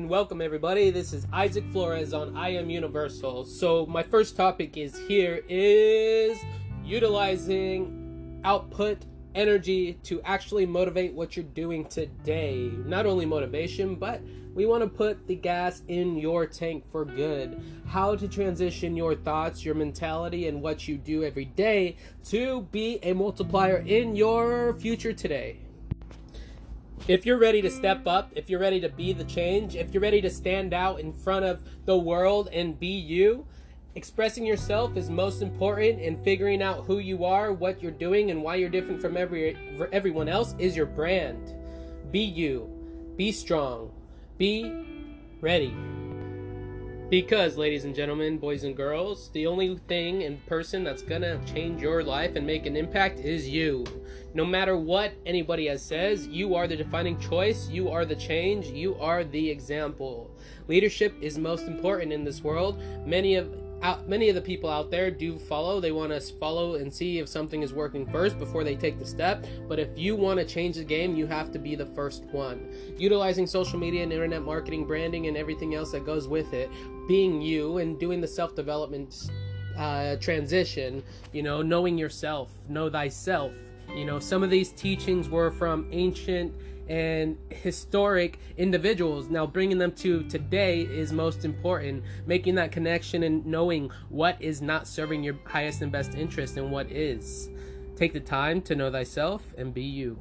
and welcome everybody. This is Isaac Flores on I Am Universal. So my first topic is here is utilizing output energy to actually motivate what you're doing today. Not only motivation, but we want to put the gas in your tank for good. How to transition your thoughts, your mentality, and what you do every day to be a multiplier in your future today. If you're ready to step up, if you're ready to be the change, if you're ready to stand out in front of the world and be you, expressing yourself is most important and figuring out who you are, what you're doing and why you're different from every everyone else is your brand. Be you. Be strong. Be ready. Because, ladies and gentlemen, boys and girls, the only thing and person that's gonna change your life and make an impact is you. No matter what anybody has says, you are the defining choice, you are the change, you are the example. Leadership is most important in this world. Many of out, many of the people out there do follow. They want to follow and see if something is working first before they take the step. But if you want to change the game, you have to be the first one. Utilizing social media and internet marketing, branding, and everything else that goes with it, being you and doing the self development uh, transition, you know, knowing yourself, know thyself. You know, some of these teachings were from ancient and historic individuals. Now, bringing them to today is most important. Making that connection and knowing what is not serving your highest and best interest and what is. Take the time to know thyself and be you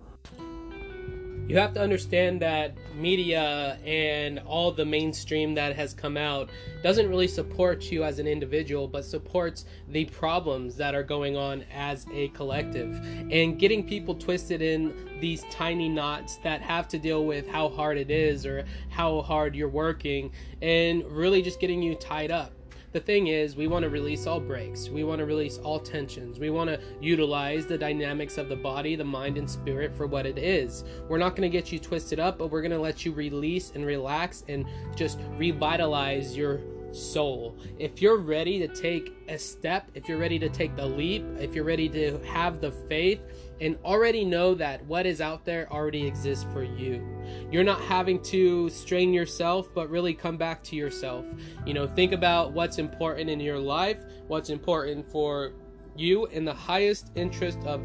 you have to understand that media and all the mainstream that has come out doesn't really support you as an individual but supports the problems that are going on as a collective. And getting people twisted in these tiny knots that have to deal with how hard it is or how hard you're working and really just getting you tied up the thing is, we want to release all breaks. We want to release all tensions. We want to utilize the dynamics of the body, the mind, and spirit for what it is. We're not going to get you twisted up, but we're going to let you release and relax and just revitalize your soul. If you're ready to take a step, if you're ready to take the leap, if you're ready to have the faith, and already know that what is out there already exists for you. You're not having to strain yourself, but really come back to yourself. You know, think about what's important in your life, what's important for you, in the highest interest of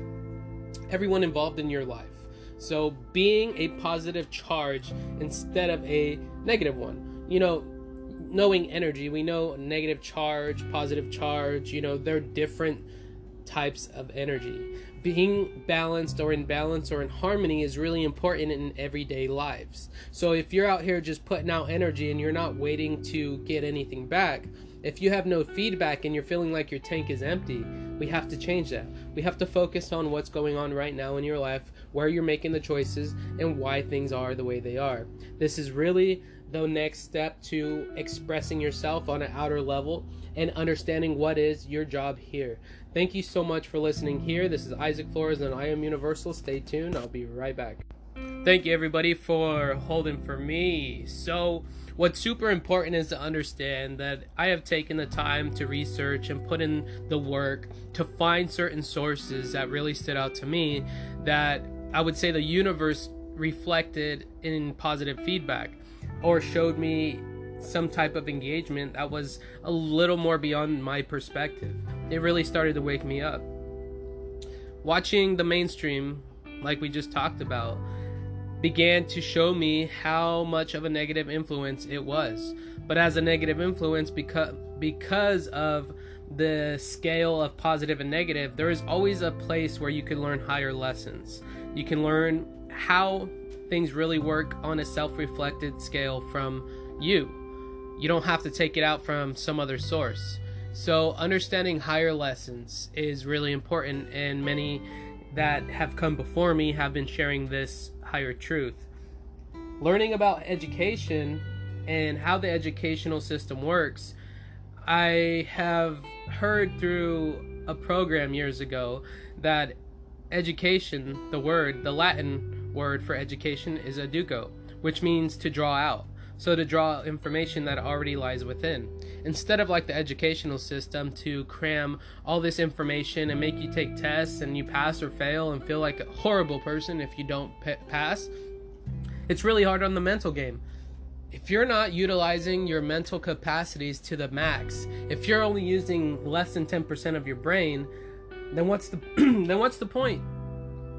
everyone involved in your life. So, being a positive charge instead of a negative one. You know, knowing energy, we know negative charge, positive charge, you know, they're different types of energy being balanced or in balance or in harmony is really important in everyday lives. So if you're out here just putting out energy and you're not waiting to get anything back, if you have no feedback and you're feeling like your tank is empty, we have to change that. We have to focus on what's going on right now in your life, where you're making the choices, and why things are the way they are. This is really the next step to expressing yourself on an outer level and understanding what is your job here. Thank you so much for listening here. This is Isaac Flores and I am Universal. Stay tuned. I'll be right back. Thank you everybody for holding for me. So, what's super important is to understand that I have taken the time to research and put in the work to find certain sources that really stood out to me that I would say the universe reflected in positive feedback or showed me some type of engagement that was a little more beyond my perspective. It really started to wake me up. Watching the mainstream, like we just talked about, began to show me how much of a negative influence it was. But as a negative influence, because because of the scale of positive and negative, there is always a place where you can learn higher lessons. You can learn how things really work on a self reflected scale from you. You don't have to take it out from some other source. So, understanding higher lessons is really important, and many that have come before me have been sharing this higher truth. Learning about education and how the educational system works, I have heard through a program years ago that education, the word, the Latin word for education is educo, which means to draw out. So to draw information that already lies within. Instead of like the educational system to cram all this information and make you take tests and you pass or fail and feel like a horrible person if you don't p- pass, it's really hard on the mental game. if you're not utilizing your mental capacities to the max, if you're only using less than 10% of your brain, then what's the then what's the point?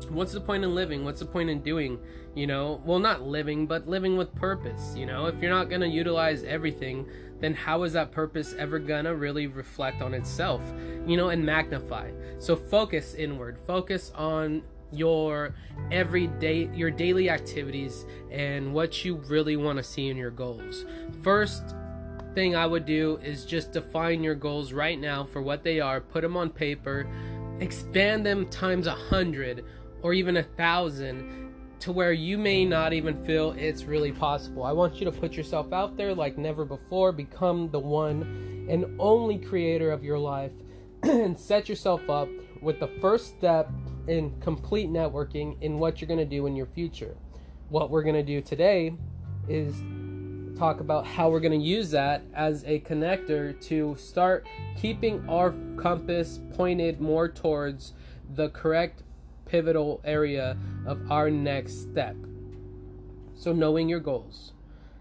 What's the point in living? What's the point in doing, you know? Well, not living, but living with purpose, you know? If you're not going to utilize everything, then how is that purpose ever to really reflect on itself, you know, and magnify? So focus inward. Focus on your everyday your daily activities and what you really want to see in your goals. First thing I would do is just define your goals right now for what they are, put them on paper, expand them times a hundred or even a thousand to where you may not even feel it's really possible. I want you to put yourself out there like never before, become the one and only creator of your life, and set yourself up with the first step in complete networking in what you're going to do in your future. What we're going to do today is talk about how we're going to use that as a connector to start keeping our compass pointed more towards the correct pivotal area of our next step. So, knowing your goals.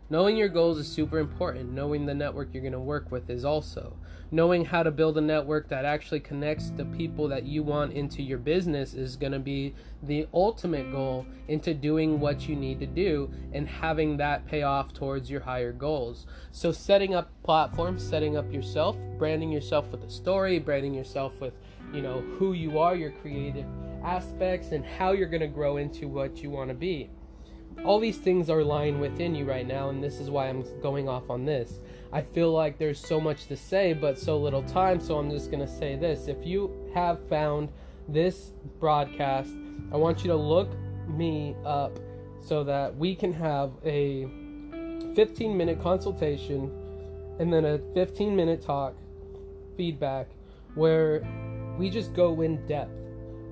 Knowing your goals is super important. Knowing the network you're going to work with is also knowing how to build a network that actually connects the people that you want into your business is going to be the ultimate goal into doing what you need to do and having that pay off towards your higher goals. So setting up platforms, setting up yourself, branding yourself with a story, branding yourself with, you know, who you are, your creative aspects and how you're going to grow into what you want to be. All these things are lying within you right now and this is why I'm going off on this. I feel like there's so much to say, but so little time, so I'm just going to say this. If you have found this broadcast, I want you to look me up so that we can have a 15 minute consultation and then a 15 minute talk feedback where we just go in depth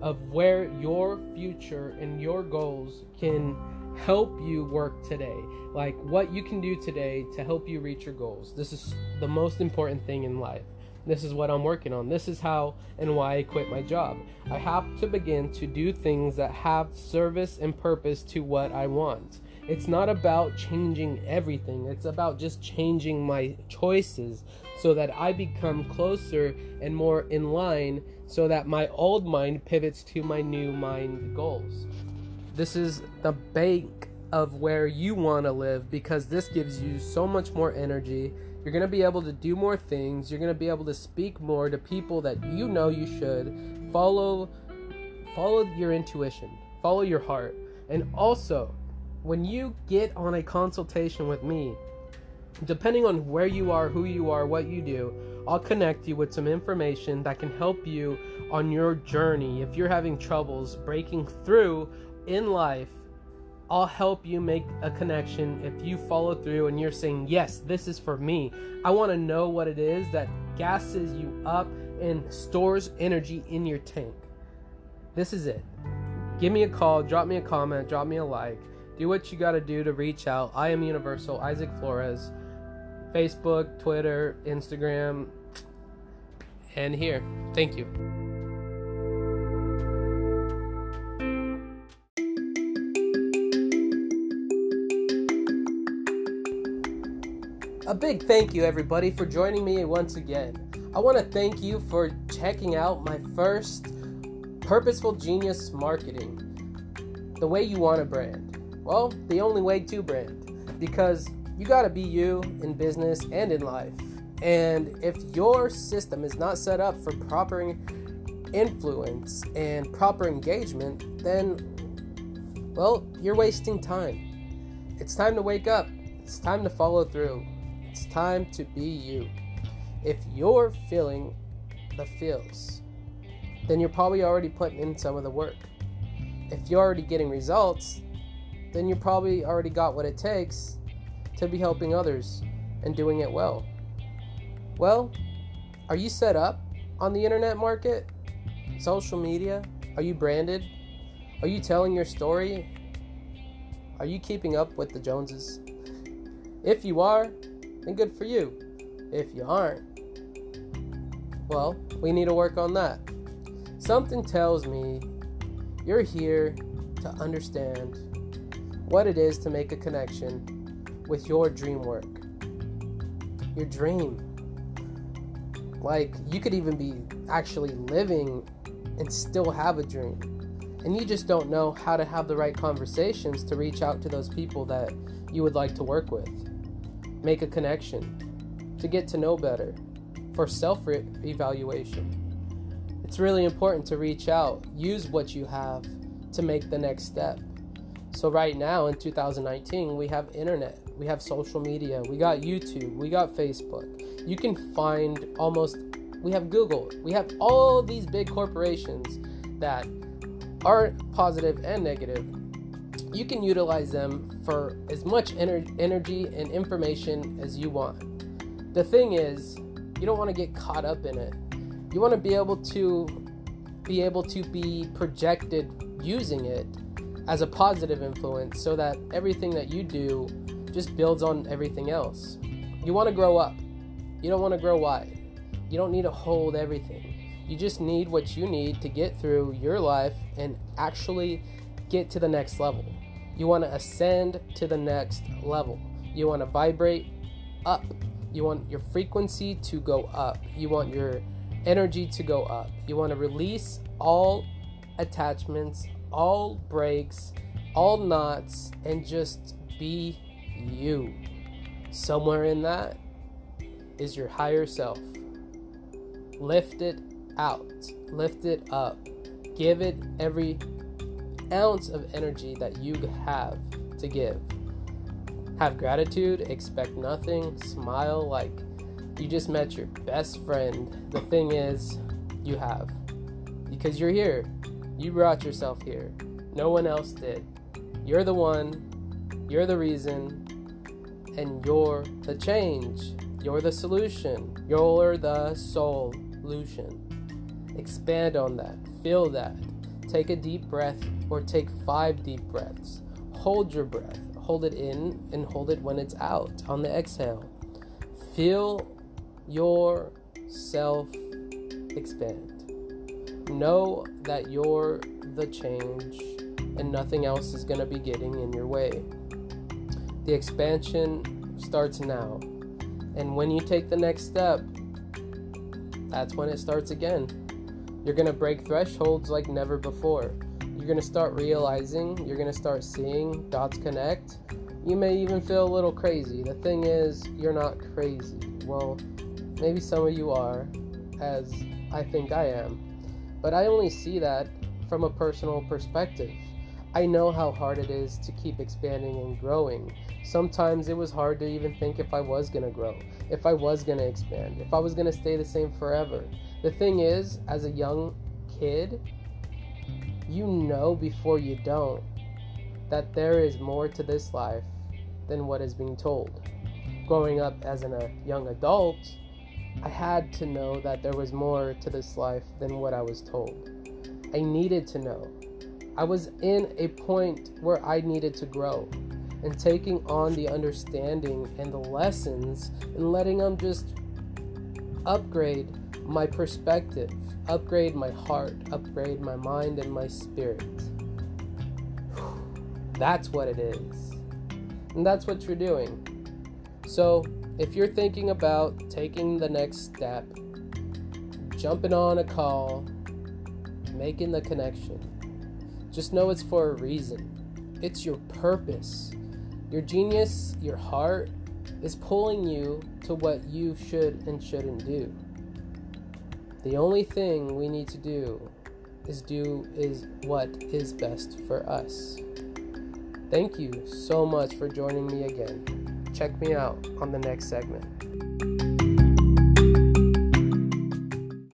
of where your future and your goals can help you work today. Like what you can do today to help you reach your goals. This is the most important thing in life. This is what I'm working on. This is how and why I quit my job. I have to begin to do things that have service and purpose to what I want. It's not about changing everything, it's about just changing my choices so that I become closer and more in line so that my old mind pivots to my new mind goals. This is the bank of where you want to live because this gives you so much more energy. You're going to be able to do more things. You're going to be able to speak more to people that you know you should. Follow follow your intuition. Follow your heart. And also, when you get on a consultation with me, depending on where you are, who you are, what you do, I'll connect you with some information that can help you on your journey. If you're having troubles breaking through in life, I'll help you make a connection if you follow through and you're saying, Yes, this is for me. I want to know what it is that gasses you up and stores energy in your tank. This is it. Give me a call, drop me a comment, drop me a like. Do what you got to do to reach out. I am Universal Isaac Flores. Facebook, Twitter, Instagram, and here. Thank you. A big thank you, everybody, for joining me once again. I want to thank you for checking out my first Purposeful Genius Marketing. The way you want a brand. Well, the only way to brand. Because you got to be you in business and in life. And if your system is not set up for proper influence and proper engagement, then, well, you're wasting time. It's time to wake up. It's time to follow through. It's time to be you. If you're feeling the feels, then you're probably already putting in some of the work. If you're already getting results, then you probably already got what it takes to be helping others and doing it well. Well, are you set up on the internet market? Social media? Are you branded? Are you telling your story? Are you keeping up with the Joneses? If you are, then good for you. If you aren't, well, we need to work on that. Something tells me you're here to understand what it is to make a connection with your dream work. Your dream. Like, you could even be actually living and still have a dream. And you just don't know how to have the right conversations to reach out to those people that you would like to work with. Make a connection, to get to know better, for self evaluation. It's really important to reach out, use what you have to make the next step. So right now in 2019, we have internet, we have social media, we got YouTube, we got Facebook. You can find almost we have Google, we have all these big corporations that are positive and negative. You can utilize them for as much ener- energy and information as you want. The thing is, you don't want to get caught up in it. You want to be able to be able to be projected using it as a positive influence so that everything that you do just builds on everything else. You want to grow up. You don't want to grow wide. You don't need to hold everything. You just need what you need to get through your life and actually get to the next level. You want to ascend to the next level. You want to vibrate up. You want your frequency to go up. You want your energy to go up. You want to release all attachments, all breaks, all knots, and just be you. Somewhere in that is your higher self. Lift it out, lift it up, give it every ounce of energy that you have to give. Have gratitude, expect nothing, smile like you just met your best friend. The thing is, you have. Because you're here. You brought yourself here. No one else did. You're the one. You're the reason. And you're the change. You're the solution. You're the solution. Expand on that. Feel that. Take a deep breath or take five deep breaths. Hold your breath. Hold it in and hold it when it's out on the exhale. Feel yourself expand. Know that you're the change and nothing else is going to be getting in your way. The expansion starts now. And when you take the next step, that's when it starts again. You're going to break thresholds like never before. You're going to start realizing, you're going to start seeing dots connect. You may even feel a little crazy. The thing is, you're not crazy. Well, maybe some of you are, as I think I am. But I only see that from a personal perspective. I know how hard it is to keep expanding and growing. Sometimes it was hard to even think if I was going to grow, if I was going to expand, if I was going to stay the same forever. The thing is, as a young kid, you know before you don't that there is more to this life than what is being told. Growing up as an, a young adult, I had to know that there was more to this life than what I was told. I needed to know. I was in a point where I needed to grow and taking on the understanding and the lessons and letting them just upgrade my perspective, upgrade my heart, upgrade my mind and my spirit. That's what it is. And that's what you're doing. So, if you're thinking about taking the next step, jumping on a call, making the connection, just know it's for a reason. It's your purpose. Your genius, your heart, is pulling you to what you should and shouldn't do. The only thing we need to do is do is what is best for us. Thank you so much for joining me again check me out on the next segment.